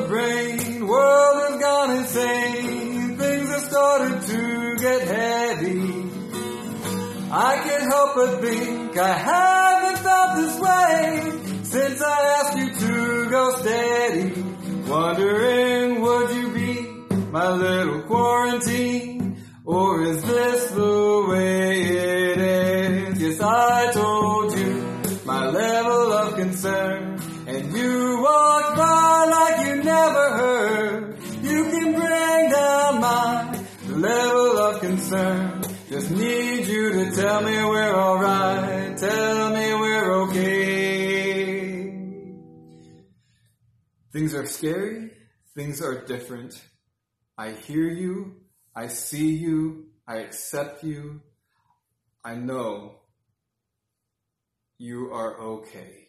the brain, world has gone insane, things have started to get heavy. I can't help but think I haven't felt this way since I asked you to go steady. Wondering would you be my little quarantine, or is this the way it is? Yes, I told you my level of concern, never heard. You can bring down my level of concern. Just need you to tell me we're alright, tell me we're okay. Things are scary, things are different. I hear you, I see you, I accept you, I know you are okay.